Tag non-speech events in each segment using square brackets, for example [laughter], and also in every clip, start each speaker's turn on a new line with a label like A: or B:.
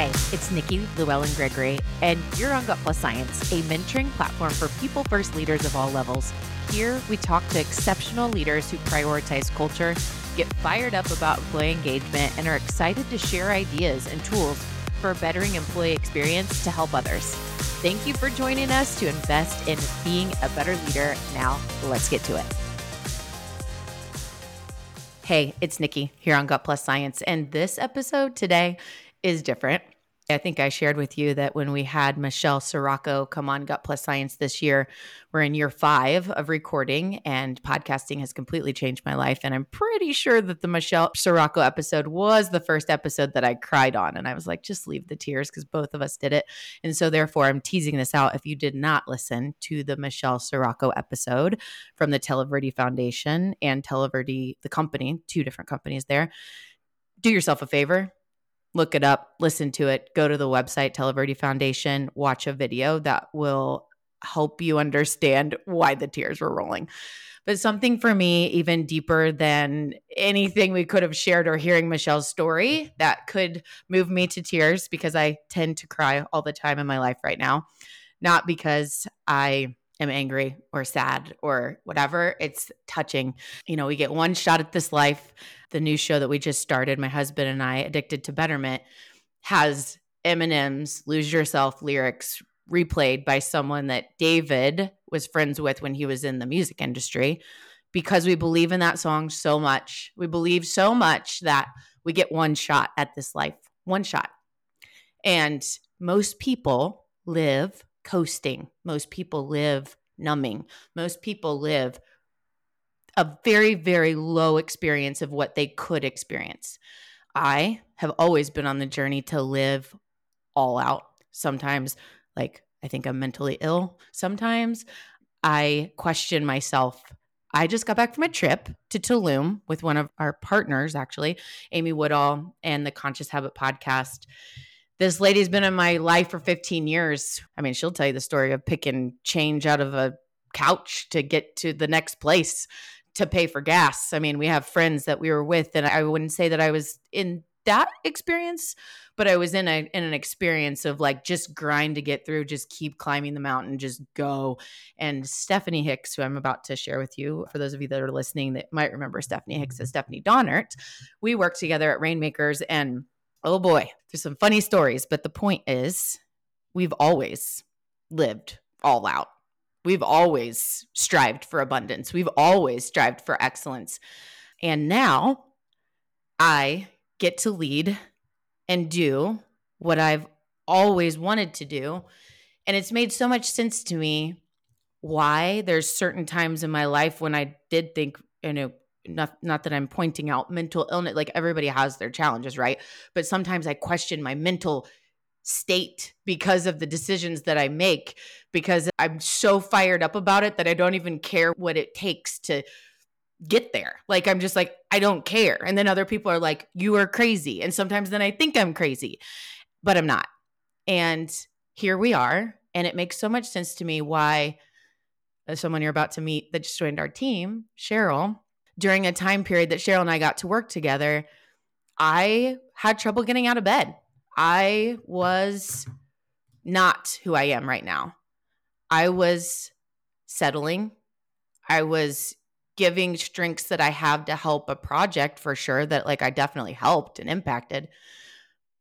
A: Hey, it's Nikki Llewellyn Gregory, and you're on Gut Plus Science, a mentoring platform for people first leaders of all levels. Here, we talk to exceptional leaders who prioritize culture, get fired up about employee engagement, and are excited to share ideas and tools for bettering employee experience to help others. Thank you for joining us to invest in being a better leader. Now, let's get to it. Hey, it's Nikki here on Gut Plus Science, and this episode today is different. I think I shared with you that when we had Michelle Cirocco come on Gut Plus Science this year, we're in year five of recording, and podcasting has completely changed my life. And I'm pretty sure that the Michelle Cirocco episode was the first episode that I cried on. And I was like, just leave the tears because both of us did it. And so, therefore, I'm teasing this out. If you did not listen to the Michelle Cirocco episode from the Televerde Foundation and Televerde, the company, two different companies there, do yourself a favor look it up, listen to it, go to the website, Televerde Foundation, watch a video that will help you understand [laughs] why the tears were rolling. But something for me, even deeper than anything we could have shared or hearing Michelle's story, that could move me to tears because I tend to cry all the time in my life right now. Not because I am angry or sad or whatever. It's touching. You know, we get one shot at this life. The new show that we just started, my husband and I, Addicted to Betterment, has Eminem's Lose Yourself lyrics replayed by someone that David was friends with when he was in the music industry because we believe in that song so much. We believe so much that we get one shot at this life, one shot. And most people live coasting. Most people live numbing. Most people live a very, very low experience of what they could experience. I have always been on the journey to live all out. Sometimes, like, I think I'm mentally ill. Sometimes I question myself. I just got back from a trip to Tulum with one of our partners, actually, Amy Woodall and the Conscious Habit podcast this lady's been in my life for 15 years. I mean, she'll tell you the story of picking change out of a couch to get to the next place to pay for gas. I mean, we have friends that we were with, and I wouldn't say that I was in that experience, but I was in a in an experience of like just grind to get through, just keep climbing the mountain, just go. And Stephanie Hicks, who I'm about to share with you, for those of you that are listening that might remember Stephanie Hicks as Stephanie Donnert, we worked together at Rainmakers and Oh boy, there's some funny stories, but the point is we've always lived all out. We've always strived for abundance. We've always strived for excellence. And now I get to lead and do what I've always wanted to do. And it's made so much sense to me why there's certain times in my life when I did think, you know, not not that I'm pointing out mental illness like everybody has their challenges right? But sometimes I question my mental state because of the decisions that I make because I'm so fired up about it that I don't even care what it takes to get there. Like I'm just like I don't care. And then other people are like you are crazy. And sometimes then I think I'm crazy but I'm not. And here we are and it makes so much sense to me why uh, someone you're about to meet that just joined our team Cheryl during a time period that Cheryl and I got to work together, I had trouble getting out of bed. I was not who I am right now. I was settling. I was giving strengths that I have to help a project for sure that like I definitely helped and impacted.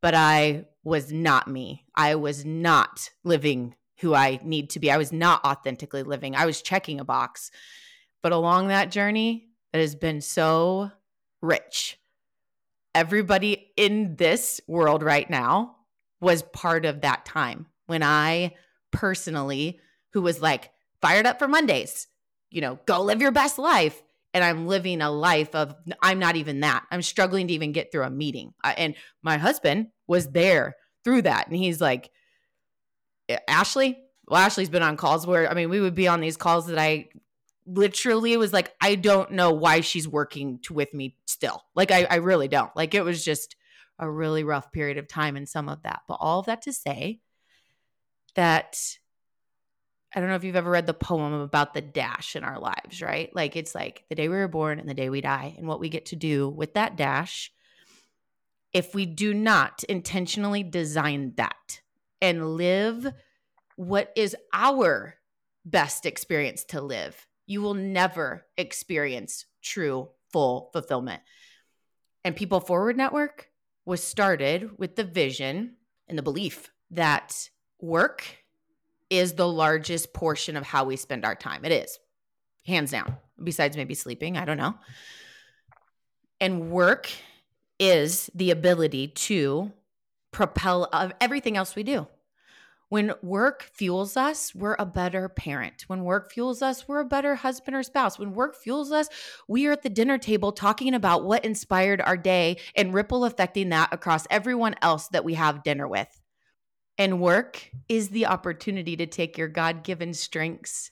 A: But I was not me. I was not living who I need to be. I was not authentically living. I was checking a box. But along that journey, that has been so rich. Everybody in this world right now was part of that time when I personally, who was like fired up for Mondays, you know, go live your best life. And I'm living a life of, I'm not even that. I'm struggling to even get through a meeting. And my husband was there through that. And he's like, Ashley, well, Ashley's been on calls where, I mean, we would be on these calls that I literally it was like, I don't know why she's working to, with me still. Like, I, I really don't. Like, it was just a really rough period of time and some of that. But all of that to say that I don't know if you've ever read the poem about the dash in our lives, right? Like, it's like the day we were born and the day we die, and what we get to do with that dash if we do not intentionally design that and live what is our best experience to live, you will never experience true full fulfillment. And People Forward Network was started with the vision and the belief that work is the largest portion of how we spend our time. It is, hands down, besides maybe sleeping. I don't know. And work is the ability to propel uh, everything else we do. When work fuels us, we're a better parent. When work fuels us, we're a better husband or spouse. When work fuels us, we are at the dinner table talking about what inspired our day and ripple affecting that across everyone else that we have dinner with. And work is the opportunity to take your God given strengths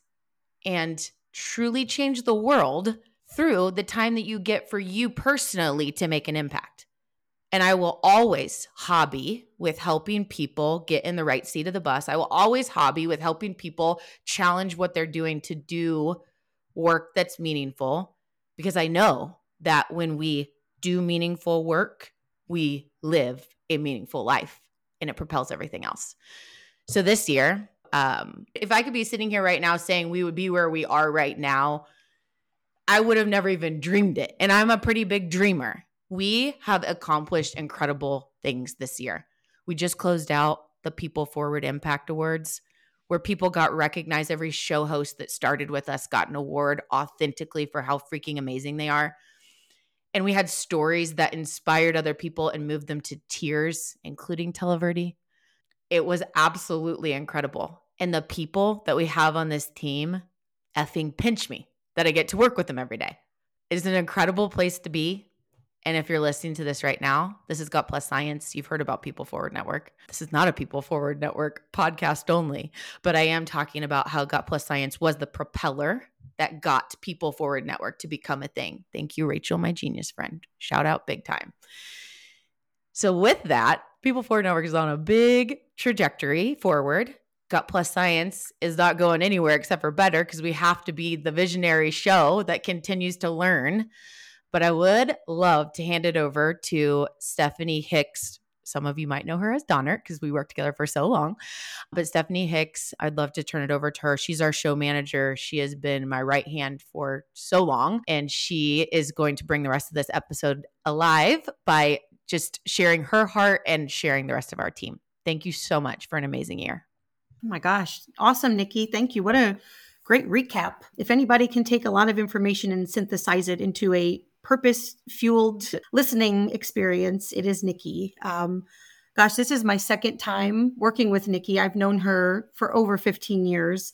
A: and truly change the world through the time that you get for you personally to make an impact. And I will always hobby with helping people get in the right seat of the bus. I will always hobby with helping people challenge what they're doing to do work that's meaningful because I know that when we do meaningful work, we live a meaningful life and it propels everything else. So this year, um, if I could be sitting here right now saying we would be where we are right now, I would have never even dreamed it. And I'm a pretty big dreamer. We have accomplished incredible things this year. We just closed out the People Forward Impact Awards, where people got recognized. Every show host that started with us got an award authentically for how freaking amazing they are. And we had stories that inspired other people and moved them to tears, including Televerde. It was absolutely incredible. And the people that we have on this team effing pinch me that I get to work with them every day. It is an incredible place to be. And if you're listening to this right now, this is Gut Plus Science. You've heard about People Forward Network. This is not a People Forward Network podcast only, but I am talking about how Gut Plus Science was the propeller that got People Forward Network to become a thing. Thank you, Rachel, my genius friend. Shout out big time. So, with that, People Forward Network is on a big trajectory forward. Gut Plus Science is not going anywhere except for better because we have to be the visionary show that continues to learn but I would love to hand it over to Stephanie Hicks. Some of you might know her as Donner because we worked together for so long. But Stephanie Hicks, I'd love to turn it over to her. She's our show manager. She has been my right hand for so long, and she is going to bring the rest of this episode alive by just sharing her heart and sharing the rest of our team. Thank you so much for an amazing year.
B: Oh my gosh. Awesome, Nikki. Thank you. What a great recap. If anybody can take a lot of information and synthesize it into a purpose fueled listening experience, it is Nikki. Um, gosh, this is my second time working with Nikki. I've known her for over 15 years.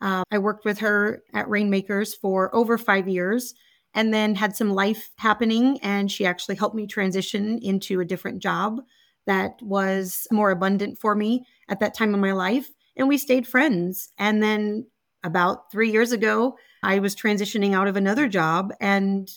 B: Uh, I worked with her at Rainmakers for over five years and then had some life happening. And she actually helped me transition into a different job that was more abundant for me at that time of my life. And we stayed friends. And then about three years ago, I was transitioning out of another job and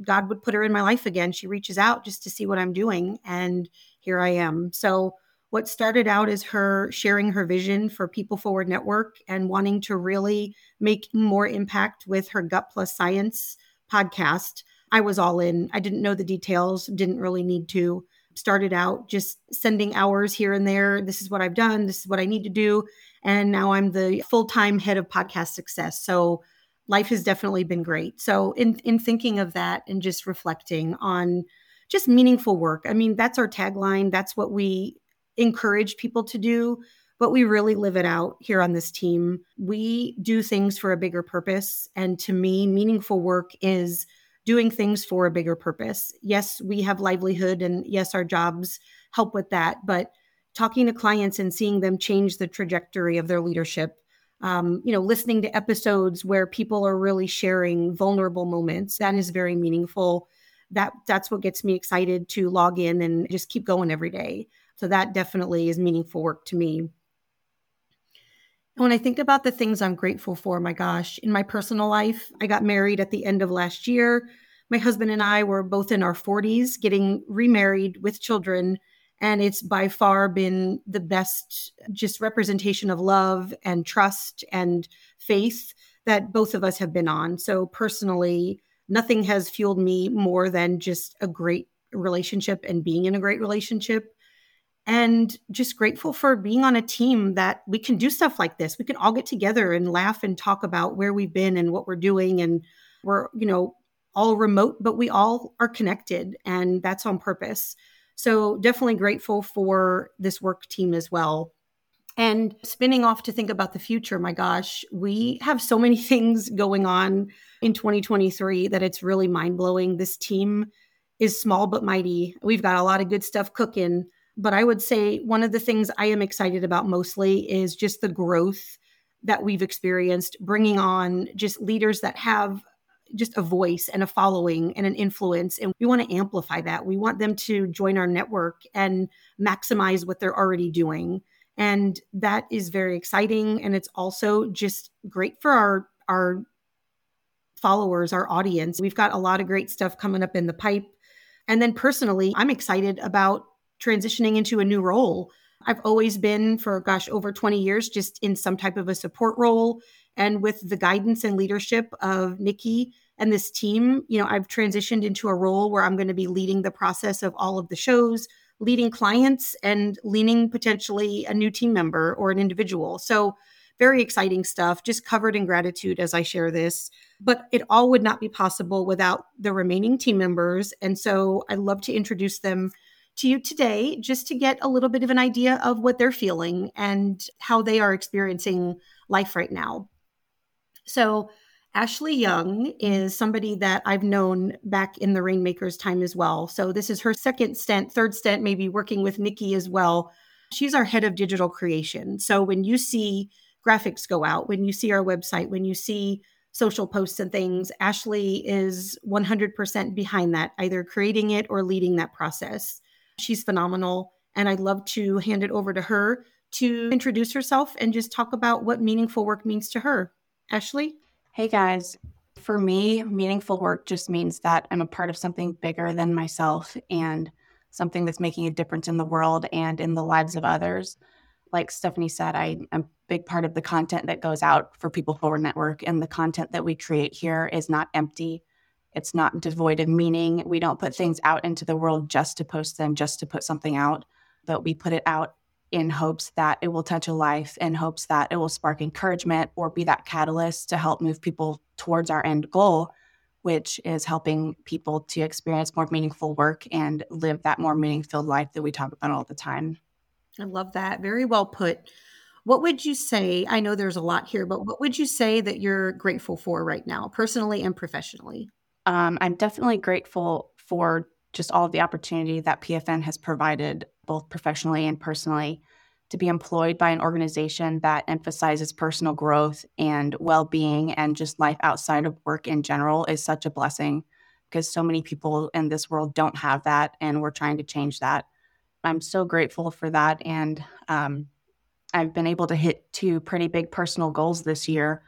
B: God would put her in my life again. She reaches out just to see what I'm doing. And here I am. So, what started out as her sharing her vision for People Forward Network and wanting to really make more impact with her Gut Plus Science podcast, I was all in. I didn't know the details, didn't really need to. Started out just sending hours here and there. This is what I've done. This is what I need to do. And now I'm the full time head of podcast success. So, life has definitely been great. So in in thinking of that and just reflecting on just meaningful work. I mean, that's our tagline. That's what we encourage people to do, but we really live it out here on this team. We do things for a bigger purpose, and to me, meaningful work is doing things for a bigger purpose. Yes, we have livelihood and yes, our jobs help with that, but talking to clients and seeing them change the trajectory of their leadership um, you know, listening to episodes where people are really sharing vulnerable moments. That is very meaningful. That that's what gets me excited to log in and just keep going every day. So that definitely is meaningful work to me. When I think about the things I'm grateful for, my gosh, in my personal life, I got married at the end of last year. My husband and I were both in our 40s, getting remarried with children and it's by far been the best just representation of love and trust and faith that both of us have been on so personally nothing has fueled me more than just a great relationship and being in a great relationship. And just grateful for being on a team that we can do stuff like this. We can all get together and laugh and talk about where we've been and what we're doing. And we're, you know, all remote, but we all are connected and that's on purpose. So definitely grateful for this work team as well. And spinning off to think about the future, my gosh, we have so many [laughs] things going on in 2023 that it's really mind blowing. This team is small but mighty. We've got a lot of good stuff cooking. But I would say one of the things I am excited about mostly is just the growth that we've experienced, bringing on just leaders that have just a voice and a following and an influence. And we want to amplify that. We want them to join our network and maximize what they're already doing. And that is very exciting. And it's also just great for our, our followers, our audience. We've got a lot of great stuff coming up in the pipe. And then personally, I'm excited about transitioning into a new role. I've always been for gosh over 20 years just in some type of a support role and with the guidance and leadership of Nikki and this team, you know, I've transitioned into a role where I'm going to be leading the process of all of the shows, leading clients, and leading potentially a new team member or an individual. So, very exciting stuff, just covered in gratitude as I share this. But it all would not be possible without the remaining team members. And so, I'd love to introduce them to you today just to get a little bit of an idea of what they're feeling and how they are experiencing life right now. So, Ashley Young is somebody that I've known back in the Rainmakers time as well. So this is her second stint, third stint, maybe working with Nikki as well. She's our head of digital creation. So when you see graphics go out, when you see our website, when you see social posts and things, Ashley is 100% behind that, either creating it or leading that process. She's phenomenal. And I'd love to hand it over to her to introduce herself and just talk about what meaningful work means to her. Ashley?
C: Hey guys, for me, meaningful work just means that I'm a part of something bigger than myself and something that's making a difference in the world and in the lives of others. Like Stephanie said, I am a big part of the content that goes out for People Forward Network, and the content that we create here is not empty. It's not devoid of meaning. We don't put things out into the world just to post them, just to put something out, but we put it out in hopes that it will touch a life, in hopes that it will spark encouragement or be that catalyst to help move people towards our end goal, which is helping people to experience more meaningful work and live that more meaningful life that we talk about all the time.
B: I love that. Very well put. What would you say? I know there's a lot here, but what would you say that you're grateful for right now, personally and professionally?
C: Um, I'm definitely grateful for just all of the opportunity that PFN has provided, both professionally and personally, to be employed by an organization that emphasizes personal growth and well being and just life outside of work in general is such a blessing because so many people in this world don't have that. And we're trying to change that. I'm so grateful for that. And um, I've been able to hit two pretty big personal goals this year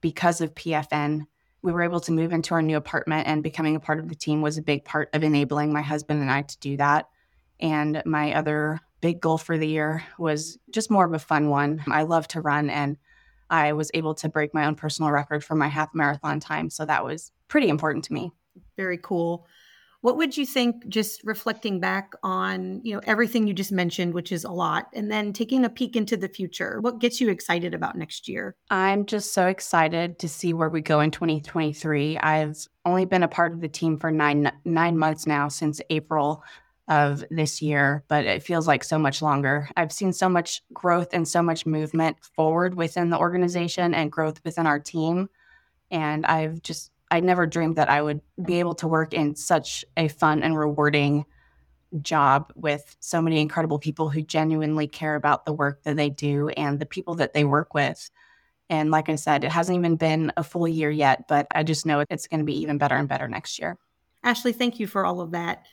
C: because of PFN we were able to move into our new apartment and becoming a part of the team was a big part of enabling my husband and I to do that. And my other big goal for the year was just more of a fun one. I love to run and I was able to break my own personal record for my half marathon time. So that was pretty important to me.
B: Very cool. What would you think, just reflecting back on, you know, everything you just mentioned, which is a lot, and then taking a peek into the future? What gets you excited about next year?
C: I'm just so excited to see where we go in 2023. I've only been a part of the team for nine nine months now since April of this year, but it feels like so much longer. I've seen so much growth and so much movement forward within the organization and growth within our team. And I've just I never dreamed that I would be able to work in such a fun and rewarding job with so many incredible people who genuinely care about the work that they do and the people that they work with. And like I said, it hasn't even been a full year yet, but I just know it's going to be even better and better next year.
B: Ashley, thank you for all of that.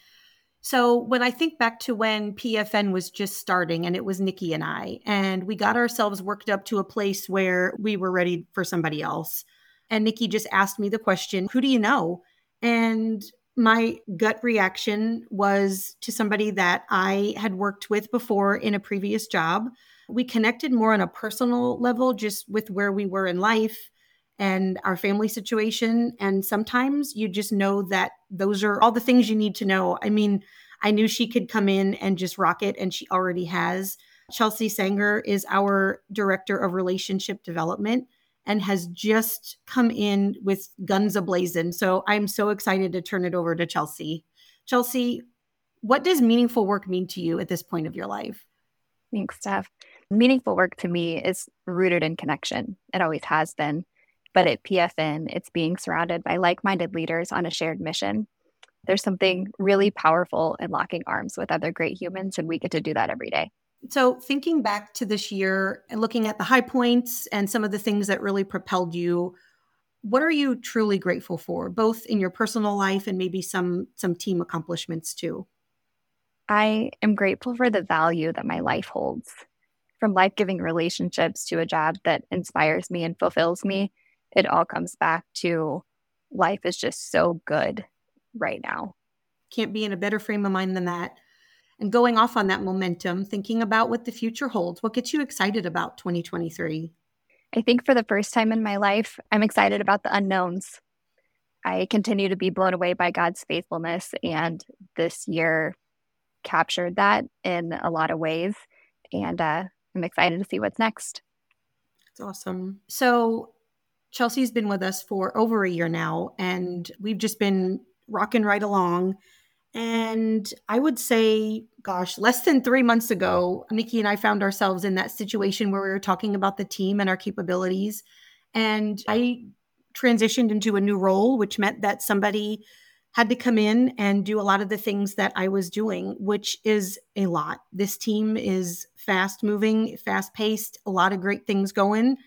B: So, when I think back to when PFN was just starting and it was Nikki and I, and we got ourselves worked up to a place where we were ready for somebody else and Nikki just asked me the question, Who do you know? And my gut reaction was to somebody that I had worked with before in a previous job. We connected more on a personal level, just with where we were in life. and our family situation. And sometimes you just know that those are all the things you need to know. I mean, I knew she could come in and just rock it, and she already has. Chelsea Sanger is our director of relationship development and has just come in with guns ablazing. So I'm so excited to turn it over to Chelsea. Chelsea, what does meaningful work mean to you at this point of your life?
D: Thanks, Steph. Meaningful work to me is rooted in connection. It always has been. But at PFN, it's being surrounded by like minded leaders on a shared mission. There's something really powerful in locking arms with other great humans, and we get to do that every day.
B: So, thinking back to this year and looking at the high points and some of the things that really propelled you, what are you truly grateful for, both in your personal life and maybe some some team accomplishments too?
D: I am grateful for the value that my life holds. From life giving relationships to a job that inspires me and fulfills me, it all comes back to life is just so good right now.
B: Can't be in a better frame of mind than that and going off on that momentum, thinking about what the future holds. What gets you excited about 2023?
D: I think for the first time in my life, I'm excited about the unknowns. I continue to be blown away by God's faithfulness, and this year captured that in a lot of ways. And uh, I'm excited to see what's next.
B: It's awesome. So, Chelsea's been with us for over a year now, and we've just been rocking right along. And I would say, gosh, less than three months ago, Nikki and I found ourselves in that situation where we were talking about the team and our capabilities. And I transitioned into a new role, which meant that somebody had to come in and do a lot of the things that I was doing, which is a lot. This team is fast moving, fast paced, a lot of great things going.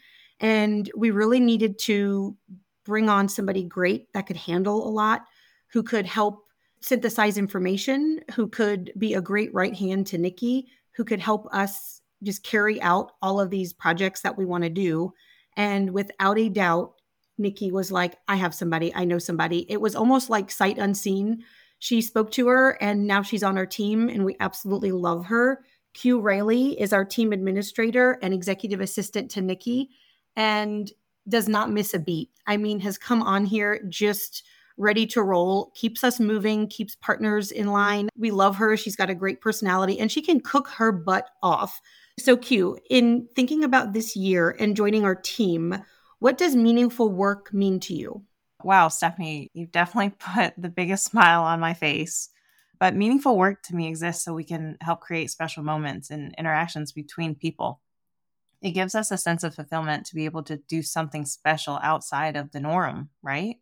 B: And we really needed to bring on somebody great that could handle a lot, who could help synthesize information, who could be a great right hand to Nikki, who could help us just carry out all of these projects that we want to do. And without a doubt, Nikki was like, I have somebody, I know somebody. It was almost like sight unseen. She spoke to her and now she's on our team and we absolutely love her. Q Rayleigh is our team administrator and executive assistant to Nikki and does not miss a beat. I mean, has come on here just ready to roll, keeps us moving, keeps partners in line. We love her. She's got a great personality and she can cook her butt off. So, Q, in thinking about this year and joining our team, what does meaningful work mean to you?
E: Wow, Stephanie, you've definitely [laughs] put the biggest smile on my face. But meaningful work to me exists so we can help create special moments and interactions between people. It gives us a sense of fulfillment to be able to do something special outside of the norm, right?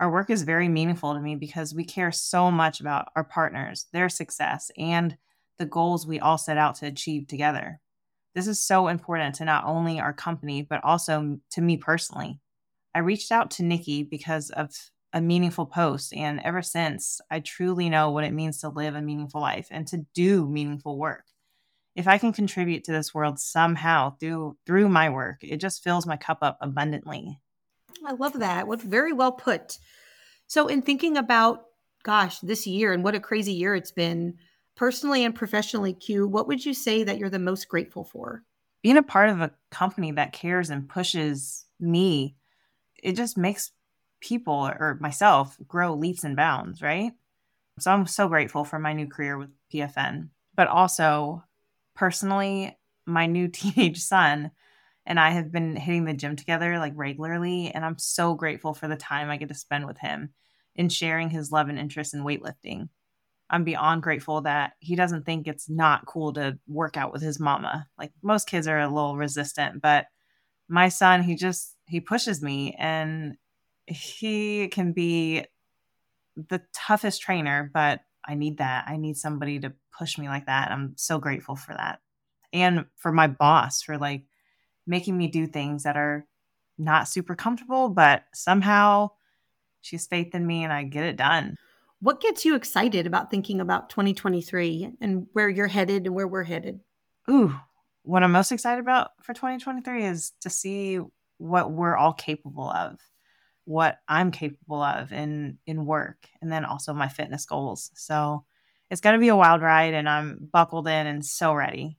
E: Our work is very meaningful to me because we care so much about our partners, their success, and the goals we all set out to achieve together. This is so important to not only our company, but also to me personally. I reached out to Nikki because of a meaningful post, and ever since, I truly know what it means to live a meaningful life and to do meaningful work. If I can contribute to this world somehow through through my work, it just fills my cup up abundantly.
B: I love that. What very well put. So, in thinking about, gosh, this year and what a crazy year it's been, personally and professionally, Q, what would you say that you're the most grateful for?
E: Being a part of a company that cares and pushes me, it just makes people or myself grow leaps and bounds, right? So I'm so grateful for my new career with PFN, but also personally, my new [laughs] teenage son and I have been hitting the gym together like regularly. And I'm so grateful for the time I get to spend with him in sharing his love and interest in weightlifting. I'm beyond grateful that he doesn't think it's not cool to work out with his mama. Like most kids are a little resistant, but my son, he just he pushes me and he can be the toughest trainer, but I need that. I need somebody to push me like that. I'm so grateful for that. And for my boss for like making me do things that are not super comfortable, but somehow she has faith in me and I get it done.
B: What gets you excited about thinking about 2023 and where you're headed and where we're headed?
E: Ooh, what I'm most excited about for 2023 is to see what we're all capable of, what I'm capable of in in work, and then also my fitness goals. So it's going to be a wild ride, and I'm buckled in and so ready.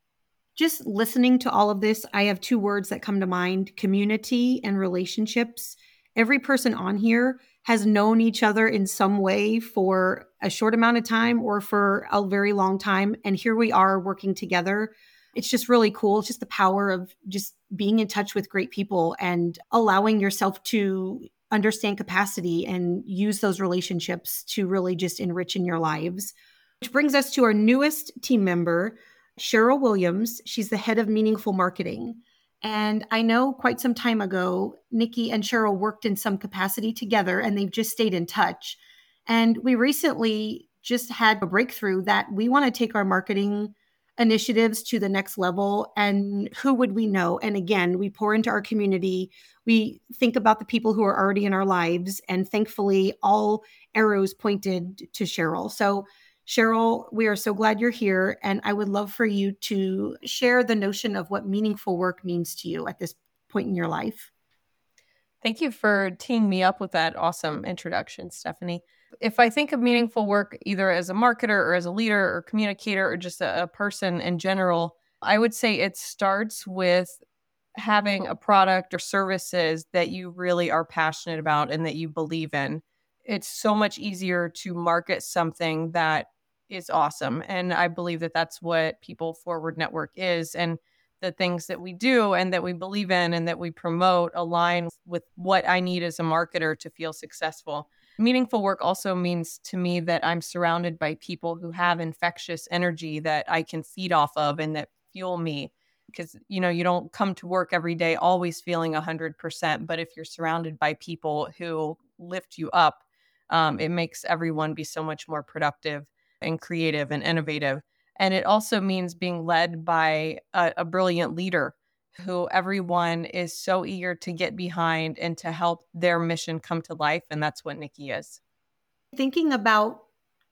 B: Just listening to all of this, I have two words that come to mind community and relationships. Every person on here has known each other in some way for a short amount of time or for a very long time. And here we are working together. It's just really cool. It's just the power of just being in touch with great people and allowing yourself to understand capacity and use those relationships to really just enrich in your lives. Which brings us to our newest team member, Cheryl Williams. She's the head of meaningful marketing. And I know quite some time ago, Nikki and Cheryl worked in some capacity together and they've just stayed in touch. And we recently just had a breakthrough that we want to take our marketing initiatives to the next level. And who would we know? And again, we pour into our community. We think about the people who are already in our lives. And thankfully, all arrows pointed to Cheryl. So Cheryl, we are so glad you're here. And I would love for you to share the notion of what meaningful work means to you at this point in your life.
F: Thank you for teeing me up with that awesome introduction, Stephanie. If I think of meaningful work either as a marketer or as a leader or communicator or just a, a person in general, I would say it starts with having a product or services that you really are passionate about and that you believe in. It's so much easier to market something that is awesome. And I believe that that's what People Forward Network is. And the things that we do and that we believe in and that we promote align with what I need as a marketer to feel successful. Meaningful work also means to me that I'm surrounded by people who have infectious energy that I can feed off of and that fuel me. Because, you know, you don't come to work every day always feeling 100%. But if you're surrounded by people who lift you up, um, it makes everyone be so much more productive and creative and innovative. And it also means being led by a, a brilliant leader who everyone is so eager to get behind and to help their mission come to life. And that's what Nikki is.
B: Thinking about,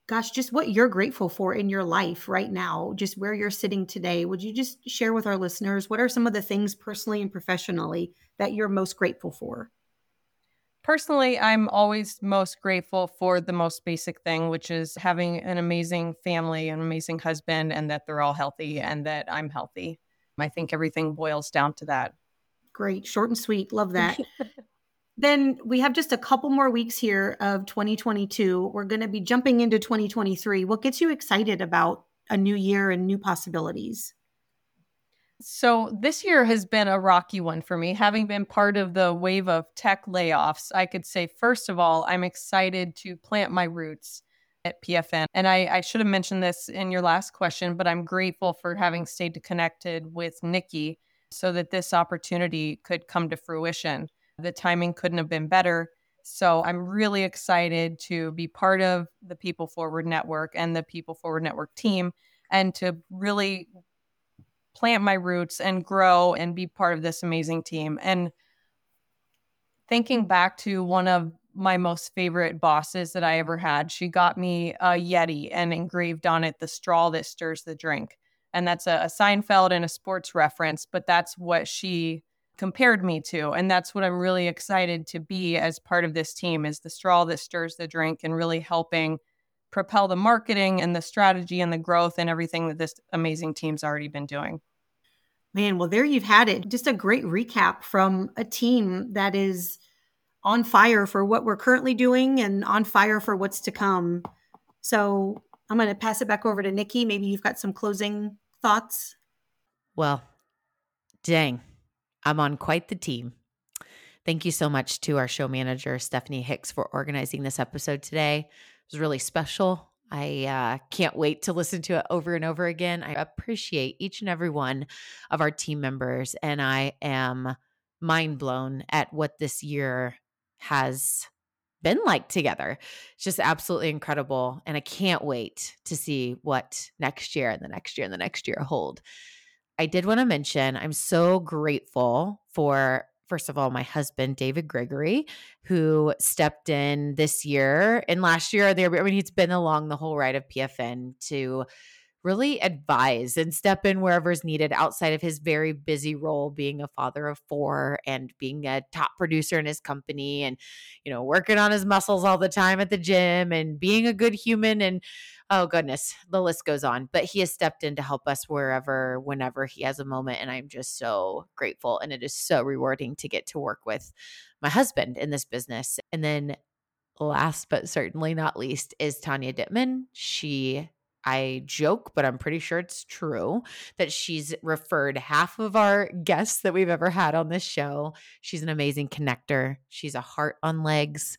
B: gosh, just what you're grateful for in your life right now, just where you're sitting today, would you just share with our listeners what are some of the things personally and professionally that you're most grateful for?
F: Personally, I'm always most grateful for the most basic thing, which is having an amazing family, an amazing husband, and that they're all healthy and that I'm healthy. I think everything boils down to that.
B: Great. Short and sweet. Love that. [laughs] then we have just a couple more weeks here of 2022. We're going to be jumping into 2023. What gets you excited about a new year and new possibilities?
F: So, this year has been a rocky one for me. Having been part of the wave of tech layoffs, I could say, first of all, I'm excited to plant my roots at PFN. And I, I should have mentioned this in your last question, but I'm grateful for having stayed connected with Nikki so that this opportunity could come to fruition. The timing couldn't have been better. So I'm really excited to be part of the People Forward Network and the People Forward Network team and to really plant my roots and grow and be part of this amazing team. And thinking back to one of my most favorite bosses that I ever had, she got me a Yeti and engraved on it the straw that stirs the drink. And that's a, a Seinfeld and a sports reference, but that's what she compared me to. And that's what I'm really excited to be as part of this team is the straw that stirs the drink and really helping propel the marketing and the strategy and the growth and everything that this amazing team's already been doing.
B: Man, well, there you've had it. Just a great recap from a team that is on fire for what we're currently doing and on fire for what's to come. So I'm going to pass it back over to Nikki. Maybe you've got some closing thoughts.
A: Well, dang, I'm on quite the team. Thank you so much to our show manager, Stephanie Hicks, for organizing this episode today. It was really special. I uh, can't wait to listen to it over and over again. I appreciate each and every one of our team members, and I am mind blown at what this year has been like together. It's just absolutely incredible. And I can't wait to see what next year and the next year and the next year hold. I did want to mention I'm so grateful for first of all, my husband, David Gregory, who stepped in this year and last year. There, I mean, he's been along the whole ride of PFN to really advise and step in wherever is needed outside of his very busy role being a father of four and being a top producer in his company and you know working on his muscles all the time at the gym and being a good human and oh goodness the list goes on. But he has stepped in to help us wherever whenever he has a moment and i'm just so grateful and it is so rewarding to get to work with my husband in this business. And then last but certainly not least is tanya dittman. She I joke, but I'm pretty sure it's true that she's referred half of our guests that we've ever had on this show. She's an amazing connector. She's a heart on legs.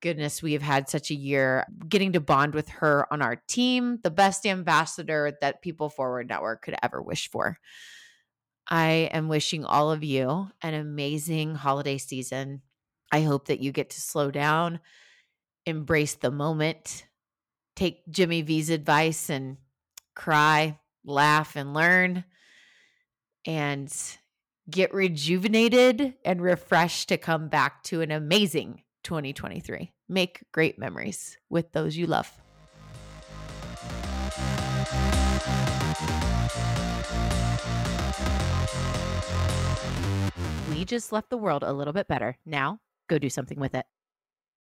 A: Goodness, we have had such a year getting to bond with her on our team, the best ambassador that People Forward Network could ever wish for. I am wishing all of you an amazing holiday season. I hope that you get to slow down, embrace the moment, take Jimmy V's advice and cry, laugh, and learn, and get rejuvenated and refreshed to come back to an amazing 2023. Make great memories with those you love. We just left the world a little bit better. Now, go do something with it.